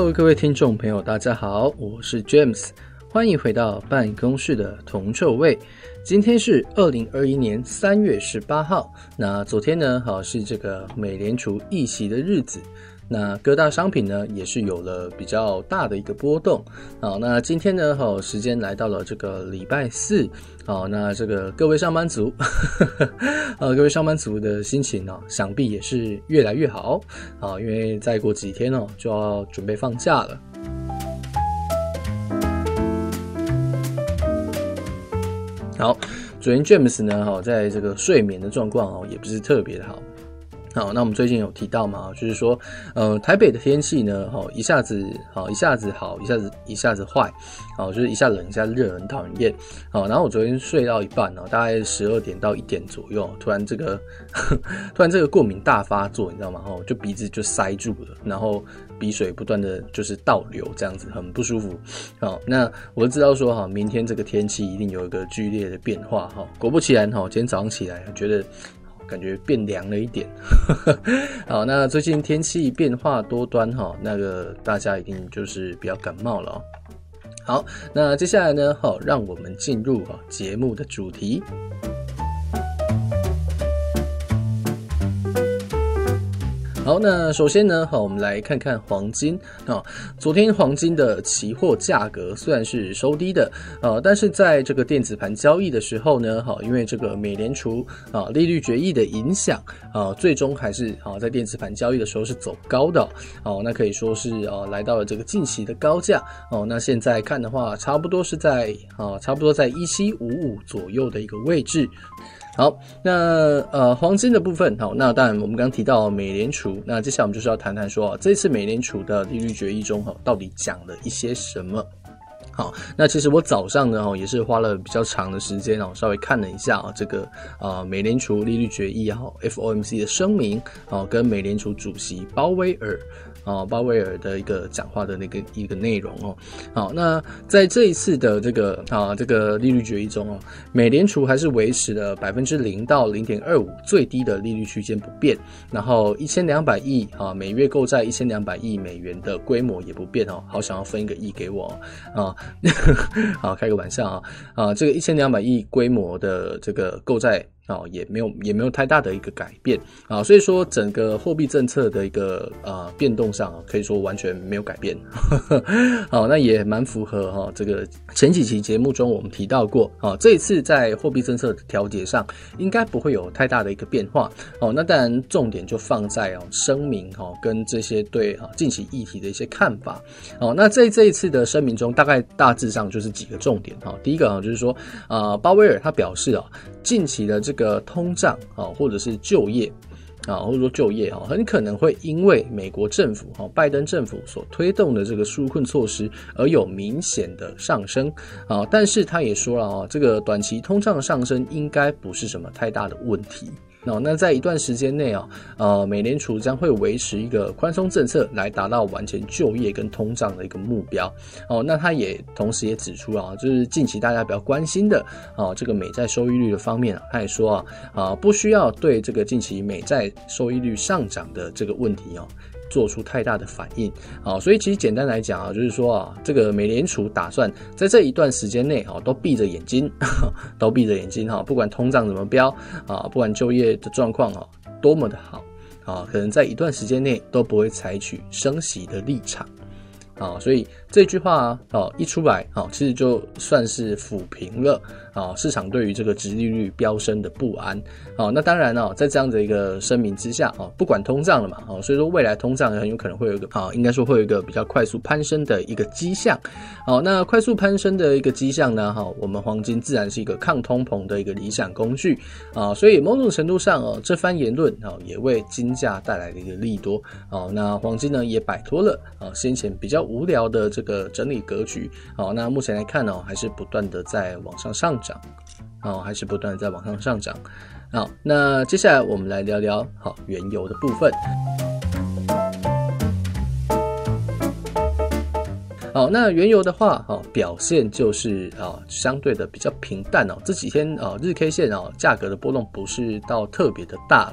各位各位听众朋友，大家好，我是 James，欢迎回到办公室的铜臭味。今天是二零二一年三月十八号，那昨天呢，好是这个美联储议席的日子。那各大商品呢，也是有了比较大的一个波动。好，那今天呢，好，时间来到了这个礼拜四。好，那这个各位上班族，呃，各位上班族的心情呢，想必也是越来越好。啊，因为再过几天哦，就要准备放假了。好，昨天 James 呢，哈，在这个睡眠的状况哦，也不是特别的好。好，那我们最近有提到嘛，就是说，呃，台北的天气呢，哈，一下子好，一下子好，一下子一下子坏，好，就是一下冷一下热，很讨人厌。好，然后我昨天睡到一半呢，大概十二点到一点左右，突然这个，突然这个过敏大发作，你知道吗？哈，就鼻子就塞住了，然后鼻水不断的就是倒流，这样子很不舒服。好，那我就知道说哈，明天这个天气一定有一个剧烈的变化哈。果不其然哈，今天早上起来觉得。感觉变凉了一点，好，那最近天气变化多端哈，那个大家一定就是比较感冒了。好，那接下来呢，好，让我们进入哈节目的主题。好，那首先呢，好，我们来看看黄金啊。昨天黄金的期货价格虽然是收低的，呃，但是在这个电子盘交易的时候呢，好，因为这个美联储啊利率决议的影响啊，最终还是啊在电子盘交易的时候是走高的哦。那可以说是啊来到了这个近期的高价哦。那现在看的话，差不多是在啊差不多在一七五五左右的一个位置。好，那呃，黄金的部分，好，那当然我们刚提到美联储，那接下来我们就是要谈谈说，这次美联储的利率决议中，哈，到底讲了一些什么？好，那其实我早上呢，哈，也是花了比较长的时间哦，稍微看了一下啊，这个啊，美联储利率决议哈，FOMC 的声明，啊，跟美联储主席鲍威尔。啊，鲍威尔的一个讲话的那个一个内容哦。好，那在这一次的这个啊这个利率决议中哦，美联储还是维持了百分之零到零点二五最低的利率区间不变，然后一千两百亿啊每月购债一千两百亿美元的规模也不变哦。好，想要分一个亿给我啊，好，开个玩笑啊啊，这个一千两百亿规模的这个购债。哦，也没有也没有太大的一个改变啊，所以说整个货币政策的一个呃变动上，可以说完全没有改变。好，那也蛮符合哈这个前几期节目中我们提到过啊，这一次在货币政策的调节上应该不会有太大的一个变化。哦，那当然重点就放在哦声明哈跟这些对啊近期议题的一些看法。哦，那在这一次的声明中，大概大致上就是几个重点哈。第一个啊就是说啊鲍威尔他表示啊近期的这个。通胀啊，或者是就业啊，或者说就业啊，很可能会因为美国政府哈拜登政府所推动的这个纾困措施而有明显的上升啊。但是他也说了啊，这个短期通胀上升应该不是什么太大的问题。哦，那在一段时间内啊，呃，美联储将会维持一个宽松政策来达到完成就业跟通胀的一个目标。哦，那他也同时也指出啊，就是近期大家比较关心的啊，这个美债收益率的方面啊，他也说啊，啊，不需要对这个近期美债收益率上涨的这个问题哦。做出太大的反应。啊，所以其实简单来讲啊，就是说啊，这个美联储打算在这一段时间内啊，都闭着眼睛，都闭着眼睛哈，不管通胀怎么飙啊，不管就业的状况啊多么的好啊，可能在一段时间内都不会采取升息的立场。啊，所以这句话哦一出来啊，其实就算是抚平了。啊，市场对于这个殖利率飙升的不安，好，那当然哦，在这样的一个声明之下，啊，不管通胀了嘛，啊，所以说未来通胀很有可能会有一个，啊，应该说会有一个比较快速攀升的一个迹象，好，那快速攀升的一个迹象呢，哈，我们黄金自然是一个抗通膨的一个理想工具，啊，所以某种程度上，哦，这番言论，啊，也为金价带来了一个利多，啊，那黄金呢也摆脱了，啊，先前比较无聊的这这个整理格局，好，那目前来看呢，还是不断的在往上上涨。好，还是不断在往上上涨。好，那接下来我们来聊聊好原油的部分。好，那原油的话，好表现就是啊，相对的比较平淡哦。这几天啊，日 K 线啊，价格的波动不是到特别的大。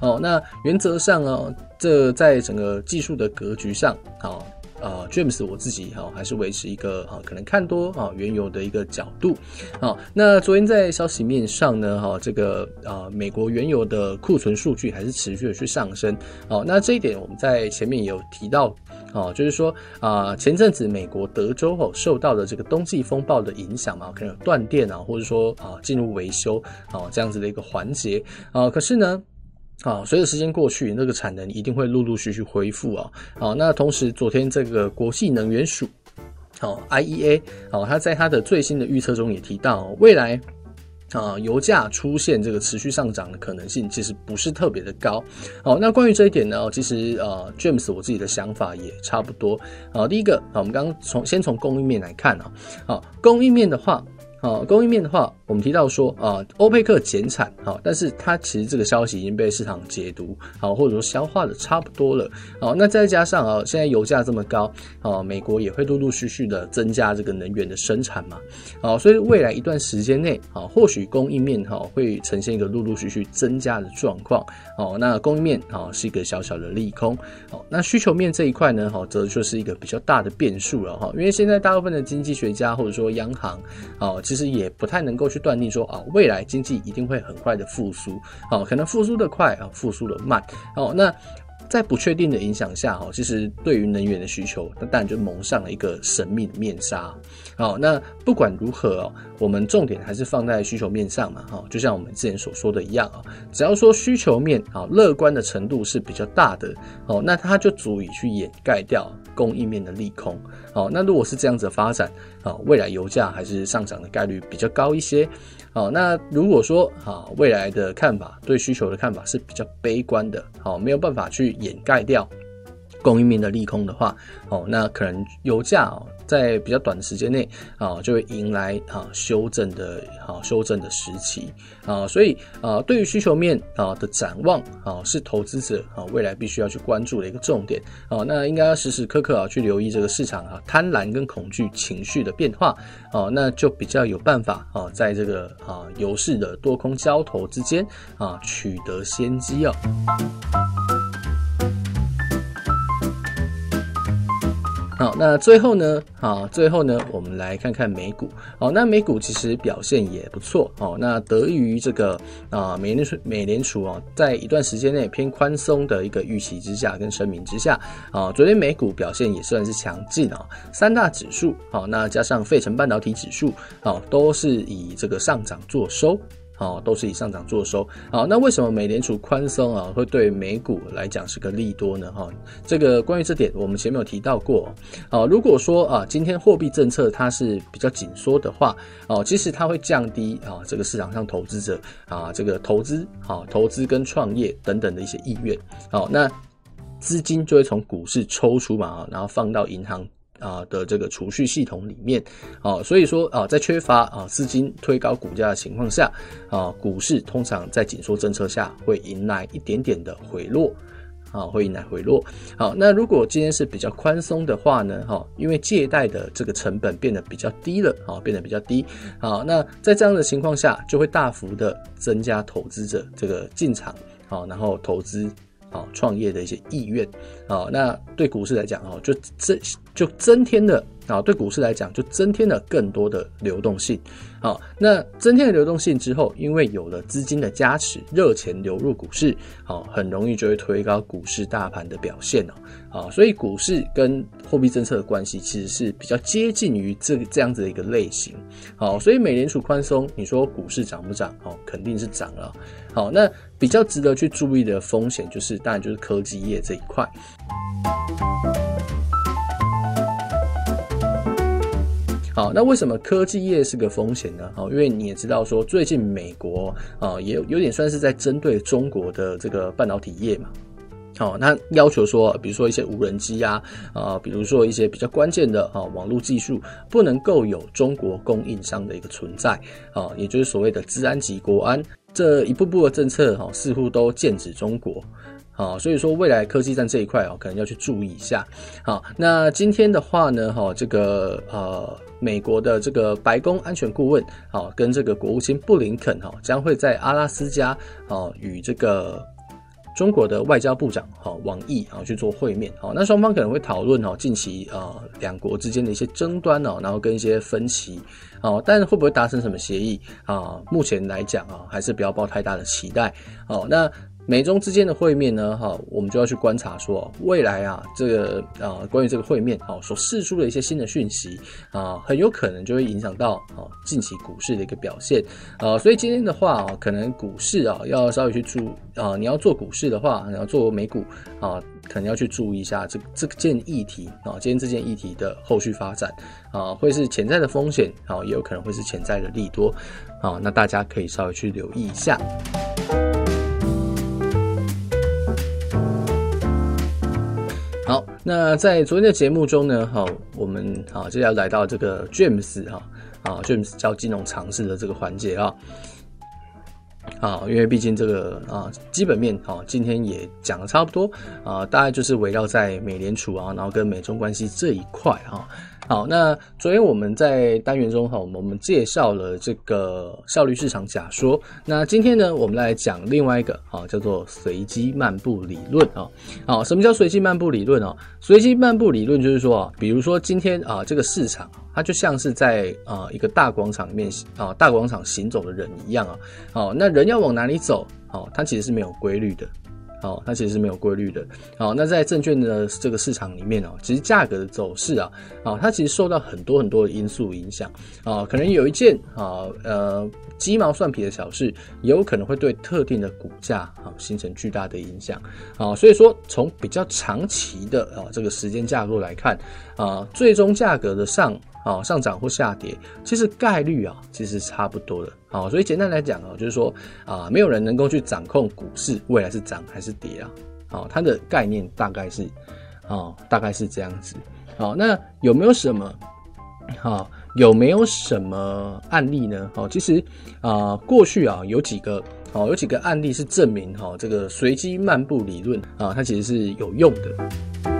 哦，那原则上啊，这在整个技术的格局上，好。呃，James 我自己哈、哦、还是维持一个啊、哦、可能看多啊、哦、原油的一个角度。好、哦，那昨天在消息面上呢，哈、哦，这个啊美国原油的库存数据还是持续的去上升。好、哦，那这一点我们在前面也有提到，哦，就是说啊前阵子美国德州哦受到的这个冬季风暴的影响嘛，可能有断电啊，或者说啊进入维修啊这样子的一个环节啊，可是呢。啊，随着时间过去，那个产能一定会陆陆续续恢复啊。好，那同时昨天这个国际能源署，好 IEA，好，他在他的最新的预测中也提到，未来啊油价出现这个持续上涨的可能性其实不是特别的高。好，那关于这一点呢，其实呃 James 我自己的想法也差不多。好，第一个好，我们刚刚从先从供应面来看啊，好，供应面的话。啊，供应面的话，我们提到说啊，欧佩克减产，好，但是它其实这个消息已经被市场解读，好，或者说消化的差不多了，好，那再加上啊，现在油价这么高，啊，美国也会陆陆续续的增加这个能源的生产嘛，啊，所以未来一段时间内，啊，或许供应面哈会呈现一个陆陆续续增加的状况，哦，那供应面啊是一个小小的利空，好，那需求面这一块呢，哈，则就是一个比较大的变数了哈，因为现在大部分的经济学家或者说央行，啊。其实也不太能够去断定说啊，未来经济一定会很快的复苏，哦，可能复苏的快啊，复苏的慢，哦，那。在不确定的影响下，哈，其实对于能源的需求，那当然就蒙上了一个神秘的面纱。好，那不管如何哦，我们重点还是放在需求面上嘛，哈，就像我们之前所说的一样啊，只要说需求面啊乐观的程度是比较大的，哦，那它就足以去掩盖掉供应面的利空。好，那如果是这样子的发展，啊，未来油价还是上涨的概率比较高一些。好，那如果说啊，未来的看法对需求的看法是比较悲观的，好，没有办法去掩盖掉供应面的利空的话，哦，那可能油价哦。在比较短的时间内啊，就会迎来啊修正的啊修正的时期啊，所以啊，对于需求面啊的展望啊，是投资者啊未来必须要去关注的一个重点啊。那应该要时时刻刻啊去留意这个市场啊贪婪跟恐惧情绪的变化啊，那就比较有办法啊，在这个啊油市的多空交投之间啊取得先机哦。好，那最后呢？好，最后呢，我们来看看美股。好，那美股其实表现也不错。哦，那得益于这个啊，美联储美联储啊，在一段时间内偏宽松的一个预期之下跟声明之下，啊，昨天美股表现也算是强劲啊。三大指数，好，那加上费城半导体指数，好，都是以这个上涨作收。哦，都是以上涨作收。好，那为什么美联储宽松啊，会对美股来讲是个利多呢？哈，这个关于这点，我们前面有提到过。啊，如果说啊，今天货币政策它是比较紧缩的话，哦，其实它会降低啊，这个市场上投资者啊，这个投资啊，投资跟创业等等的一些意愿。好，那资金就会从股市抽出嘛，然后放到银行。啊的这个储蓄系统里面，啊，所以说啊，在缺乏啊资金推高股价的情况下，啊，股市通常在紧缩政策下会迎来一点点的回落，啊，会迎来回落。好，那如果今天是比较宽松的话呢，哈，因为借贷的这个成本变得比较低了，啊，变得比较低，好，那在这样的情况下，就会大幅的增加投资者这个进场，啊，然后投资。啊，创业的一些意愿，啊，那对股市来讲，哦，就这就增添了啊，对股市来讲就增添了更多的流动性，好，那增添了流动性之后，因为有了资金的加持，热钱流入股市，好，很容易就会推高股市大盘的表现哦，啊，所以股市跟货币政策的关系其实是比较接近于这这样子的一个类型，好，所以美联储宽松，你说股市涨不涨？哦，肯定是涨了，好，那。比较值得去注意的风险，就是当然就是科技业这一块。好，那为什么科技业是个风险呢？好，因为你也知道说，最近美国啊，也有点算是在针对中国的这个半导体业嘛。好，那要求说，比如说一些无人机啊，啊，比如说一些比较关键的啊网络技术，不能够有中国供应商的一个存在啊，也就是所谓的治安及国安。这一步步的政策哈，似乎都剑指中国，好，所以说未来科技战这一块哦可能要去注意一下。好，那今天的话呢，哈，这个呃，美国的这个白宫安全顾问，好，跟这个国务卿布林肯哈，将会在阿拉斯加，好，与这个。中国的外交部长哈王毅啊去做会面，好，那双方可能会讨论哦近期呃两国之间的一些争端哦，然后跟一些分歧，哦，但会不会达成什么协议啊？目前来讲啊，还是不要抱太大的期待，哦，那。美中之间的会面呢，哈，我们就要去观察说，未来啊，这个啊，关于这个会面啊，所释出的一些新的讯息啊，很有可能就会影响到啊近期股市的一个表现啊，所以今天的话啊，可能股市啊要稍微去注啊，你要做股市的话，你要做美股啊，可能要去注意一下这这件议题啊，今天这件议题的后续发展啊，会是潜在的风险啊，也有可能会是潜在的利多啊，那大家可以稍微去留意一下。那在昨天的节目中呢，哈，我们啊，就要来到这个 James 哈啊，James 教金融常识的这个环节啊，啊，因为毕竟这个啊基本面啊，今天也讲的差不多啊，大概就是围绕在美联储啊，然后跟美中关系这一块啊。好，那昨天我们在单元中哈，我们介绍了这个效率市场假说。那今天呢，我们来讲另外一个啊，叫做随机漫步理论啊。好，什么叫随机漫步理论啊？随机漫步理论就是说啊，比如说今天啊，这个市场它就像是在啊一个大广场里面啊，大广场行走的人一样啊。好，那人要往哪里走？好，它其实是没有规律的。好，它其实是没有规律的。好，那在证券的这个市场里面哦，其实价格的走势啊，啊，它其实受到很多很多的因素影响啊，可能有一件啊，呃，鸡毛蒜皮的小事，也有可能会对特定的股价啊形成巨大的影响啊。所以说，从比较长期的啊这个时间架构来看啊，最终价格的上。啊，上涨或下跌，其实概率啊，其实差不多的。好，所以简单来讲啊，就是说啊，没有人能够去掌控股市未来是涨还是跌啊。好，它的概念大概是啊，大概是这样子。好，那有没有什么？好，有没有什么案例呢？好，其实啊，过去啊，有几个，好，有几个案例是证明哈，这个随机漫步理论啊，它其实是有用的。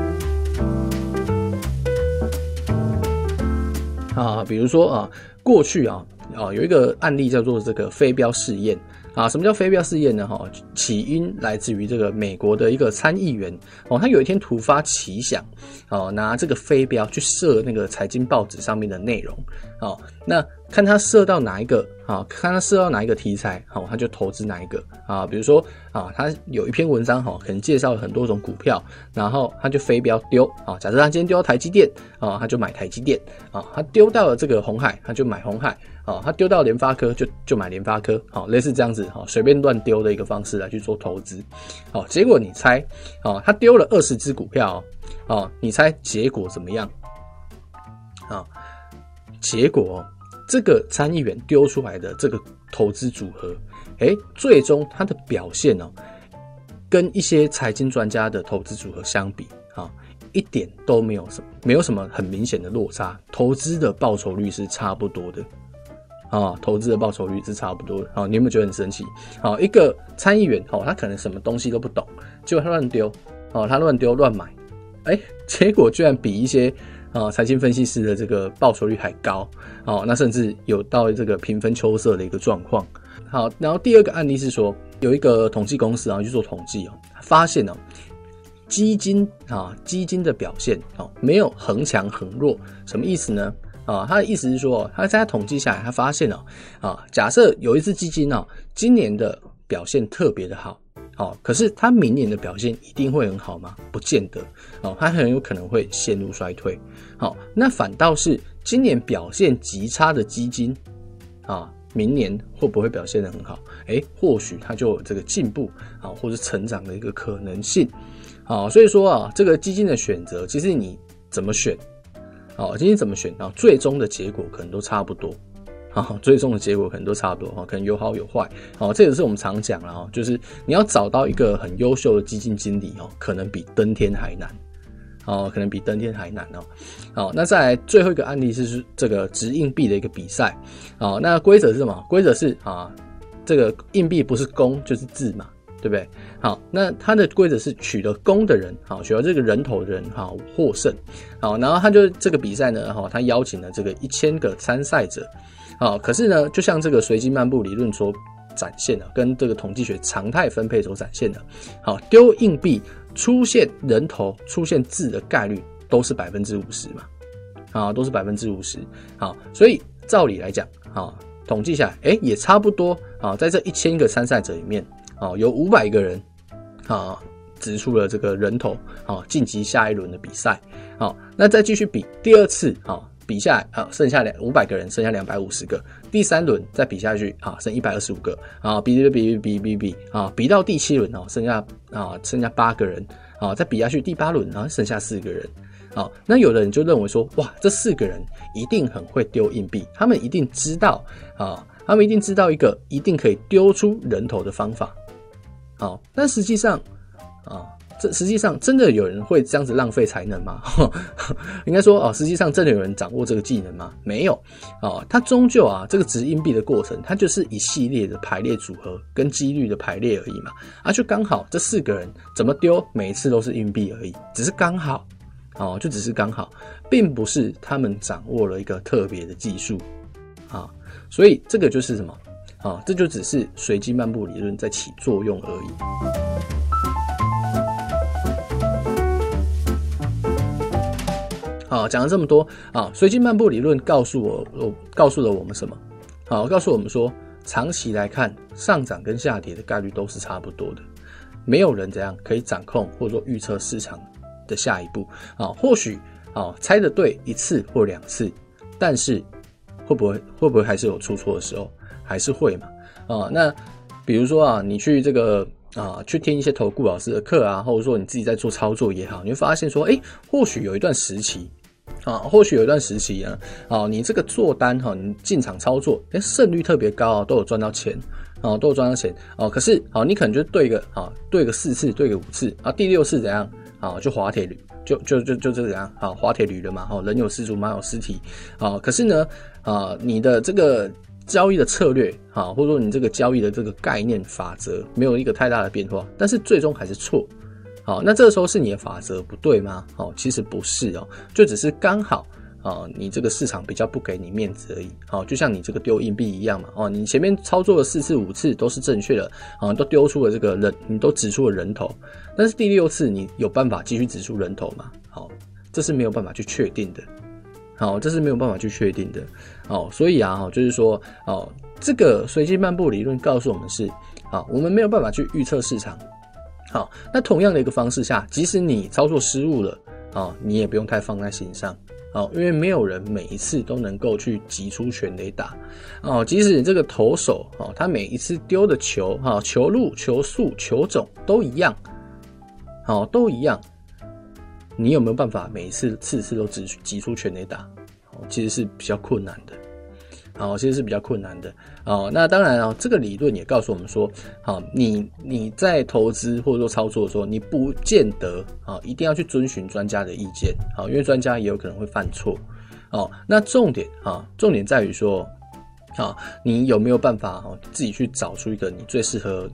啊，比如说啊，过去啊啊有一个案例叫做这个飞镖试验啊。什么叫飞镖试验呢？哈，起因来自于这个美国的一个参议员哦，他有一天突发奇想，哦，拿这个飞镖去射那个财经报纸上面的内容，哦，那。看他射到哪一个啊？看他射到哪一个题材，好，他就投资哪一个啊。比如说啊，他有一篇文章哈，可能介绍了很多种股票，然后他就飞镖丢啊。假设他今天丢到台积电啊，他就买台积电啊。他丢到了这个鸿海，他就买鸿海啊。他丢到联发科就就买联发科，好，类似这样子哈，随便乱丢的一个方式来去做投资。好，结果你猜啊，他丢了二十只股票哦，你猜结果怎么样？啊，结果。这个参议员丢出来的这个投资组合，哎，最终它的表现哦，跟一些财经专家的投资组合相比，啊，一点都没有什么，没有什么很明显的落差，投资的报酬率是差不多的，啊，投资的报酬率是差不多的，啊，你有没有觉得很神奇？啊，一个参议员，哦，他可能什么东西都不懂，结果他乱丢，哦，他乱丢乱买，哎，结果居然比一些。啊，财经分析师的这个报酬率还高，哦，那甚至有到这个平分秋色的一个状况。好，然后第二个案例是说，有一个统计公司啊去做统计哦，发现呢，基金啊基金的表现哦没有恒强恒弱，什么意思呢？啊，他的意思是说，他在统计下来，他发现哦，啊，假设有一只基金呢，今年的表现特别的好。好，可是它明年的表现一定会很好吗？不见得。哦，它很有可能会陷入衰退。好，那反倒是今年表现极差的基金，啊，明年会不会表现得很好？诶，或许它就有这个进步啊，或者成长的一个可能性。好，所以说啊，这个基金的选择，其实你怎么选，好，今天怎么选啊，最终的结果可能都差不多。啊，最终的结果可能都差不多哈，可能有好有坏。哦，这也是我们常讲了哈，就是你要找到一个很优秀的基金经理哦，可能比登天还难。哦，可能比登天还难哦。好，那再来最后一个案例是这个掷硬币的一个比赛。哦，那规则是什么？规则是啊，这个硬币不是公就是字嘛，对不对？好，那它的规则是取得公的人，好，取得这个人头的人好获胜。好，然后他就这个比赛呢，哈，他邀请了这个一千个参赛者。好，可是呢，就像这个随机漫步理论所展现的，跟这个统计学常态分配所展现的。好，丢硬币出现人头出现字的概率都是百分之五十嘛？啊，都是百分之五十。好，所以照理来讲，啊，统计下来，诶，也差不多啊，在这一千个参赛者里面，啊，有五百个人，啊。掷出了这个人头，好晋级下一轮的比赛，好，那再继续比第二次，好比下来，啊，剩下两五百个人，剩下两百五十个，第三轮再比下去，啊，剩一百二十五个，啊，比比比比比比，啊，比到第七轮哦，剩下啊剩下八个人，啊，再比下去第八轮，然后剩下四个人，好，那有的人就认为说，哇，这四个人一定很会丢硬币，他们一定知道，啊，他们一定知道一个一定可以丢出人头的方法，好，但实际上。啊，这实际上真的有人会这样子浪费才能吗？应该说，哦，实际上真的有人掌握这个技能吗？没有。哦，它终究啊，这个掷硬币的过程，它就是一系列的排列组合跟几率的排列而已嘛。啊，就刚好这四个人怎么丢，每一次都是硬币而已，只是刚好，哦，就只是刚好，并不是他们掌握了一个特别的技术啊。所以这个就是什么？啊，这就只是随机漫步理论在起作用而已。好，讲了这么多啊，随机漫步理论告诉我，我告诉了我们什么？好，告诉我们说，长期来看，上涨跟下跌的概率都是差不多的，没有人怎样可以掌控或者说预测市场的下一步啊。或许啊，猜的对一次或两次，但是会不会会不会还是有出错的时候？还是会嘛？啊，那比如说啊，你去这个啊，去听一些投顾老师的课啊，或者说你自己在做操作也好，你会发现说，哎，或许有一段时期。啊，或许有一段时期啊，啊，你这个做单哈，你进场操作，哎，胜率特别高啊，都有赚到钱，啊，都有赚到钱哦。可是，好，你可能就对个啊，对个四次，对个五次啊，第六次怎样啊？就滑铁卢，就就就就这个怎样啊，滑铁卢了嘛，哈，人有失足，马有失蹄啊。可是呢，啊，你的这个交易的策略啊，或者说你这个交易的这个概念法则，没有一个太大的变化，但是最终还是错。好，那这个时候是你的法则不对吗？哦，其实不是哦，就只是刚好啊，你这个市场比较不给你面子而已。好，就像你这个丢硬币一样嘛。哦，你前面操作了四次五次都是正确的，啊，都丢出了这个人，你都指出了人头，但是第六次你有办法继续指出人头吗？好，这是没有办法去确定的。好，这是没有办法去确定的。哦，所以啊，就是说，哦，这个随机漫步理论告诉我们是，啊，我们没有办法去预测市场。好，那同样的一个方式下，即使你操作失误了啊，你也不用太放在心上啊，因为没有人每一次都能够去击出全垒打哦。即使这个投手啊，他每一次丢的球哈，球路、球速、球种都一样，好，都一样，你有没有办法每一次次次都击击出全垒打？哦其实是比较困难的。哦，其实是比较困难的。哦，那当然啊，这个理论也告诉我们说，好，你你在投资或者说操作的时候，你不见得啊，一定要去遵循专家的意见，好，因为专家也有可能会犯错。哦，那重点啊，重点在于说，啊，你有没有办法哦，自己去找出一个你最适合。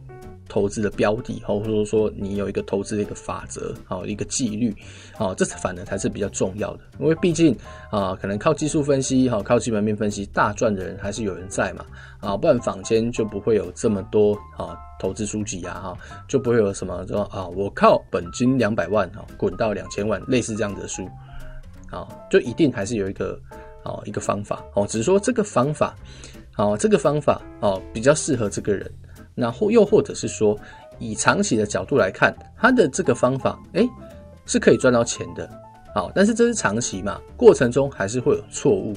投资的标的，或者说你有一个投资的一个法则，好一个纪律，好，这反而才是比较重要的。因为毕竟啊，可能靠技术分析，哈，靠基本面分析大赚的人还是有人在嘛，啊，不然坊间就不会有这么多啊投资书籍啊，哈，就不会有什么说啊，我靠本金两百万啊滚到两千万，类似这样子的书，啊，就一定还是有一个啊一个方法，哦，只是说这个方法，啊，这个方法哦比较适合这个人。那或又或者是说，以长期的角度来看，他的这个方法，哎，是可以赚到钱的，好，但是这是长期嘛，过程中还是会有错误，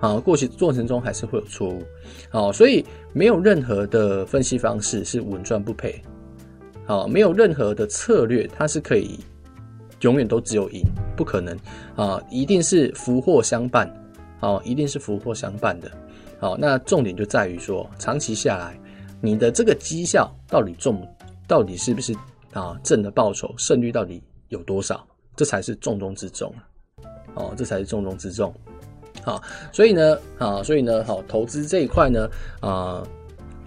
好，过去过程中还是会有错误，好，所以没有任何的分析方式是稳赚不赔，好，没有任何的策略它是可以永远都只有赢，不可能。啊，一定是福祸相伴，好，一定是福祸相伴的，好，那重点就在于说，长期下来。你的这个绩效到底重，到底是不是啊？挣的报酬胜率到底有多少？这才是重中之重哦，这才是重中之重。好，所以呢，啊，所以呢，好，投资这一块呢，啊，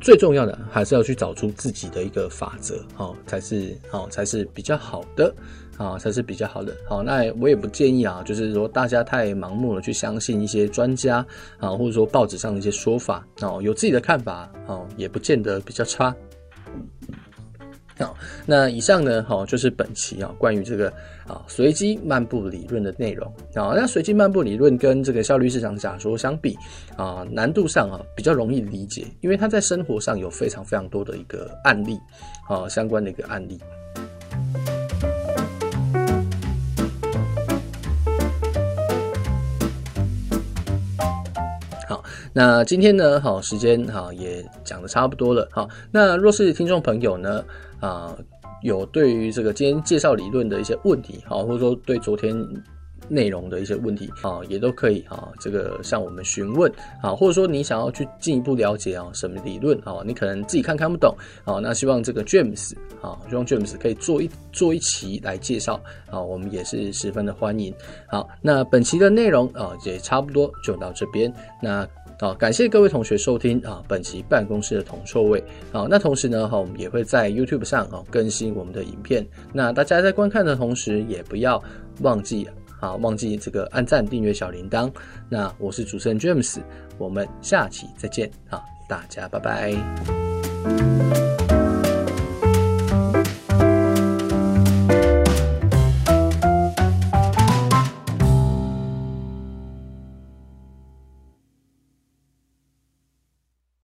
最重要的还是要去找出自己的一个法则，好，才是好，才是比较好的，啊，才是比较好的。好，那我也不建议啊，就是说大家太盲目的去相信一些专家啊，或者说报纸上的一些说法，哦，有自己的看法，哦，也不见得比较差。好，那以上呢，好，就是本期啊关于这个啊随机漫步理论的内容啊。那随机漫步理论跟这个效率市场假说相比啊，难度上啊比较容易理解，因为它在生活上有非常非常多的一个案例啊，相关的一个案例。那今天呢，好，时间哈也讲的差不多了，好，那若是听众朋友呢，啊，有对于这个今天介绍理论的一些问题，好，或者说对昨天内容的一些问题，啊，也都可以啊，这个向我们询问，啊，或者说你想要去进一步了解啊，什么理论，啊，你可能自己看看不懂，啊，那希望这个 James，啊，希望 James 可以做一做一期来介绍，啊，我们也是十分的欢迎，好，那本期的内容啊，也差不多就到这边，那。好，感谢各位同学收听啊，本期办公室的铜臭味。好，那同时呢，哈，我们也会在 YouTube 上啊更新我们的影片。那大家在观看的同时，也不要忘记啊，忘记这个按赞、订阅小铃铛。那我是主持人 James，我们下期再见啊，大家拜拜。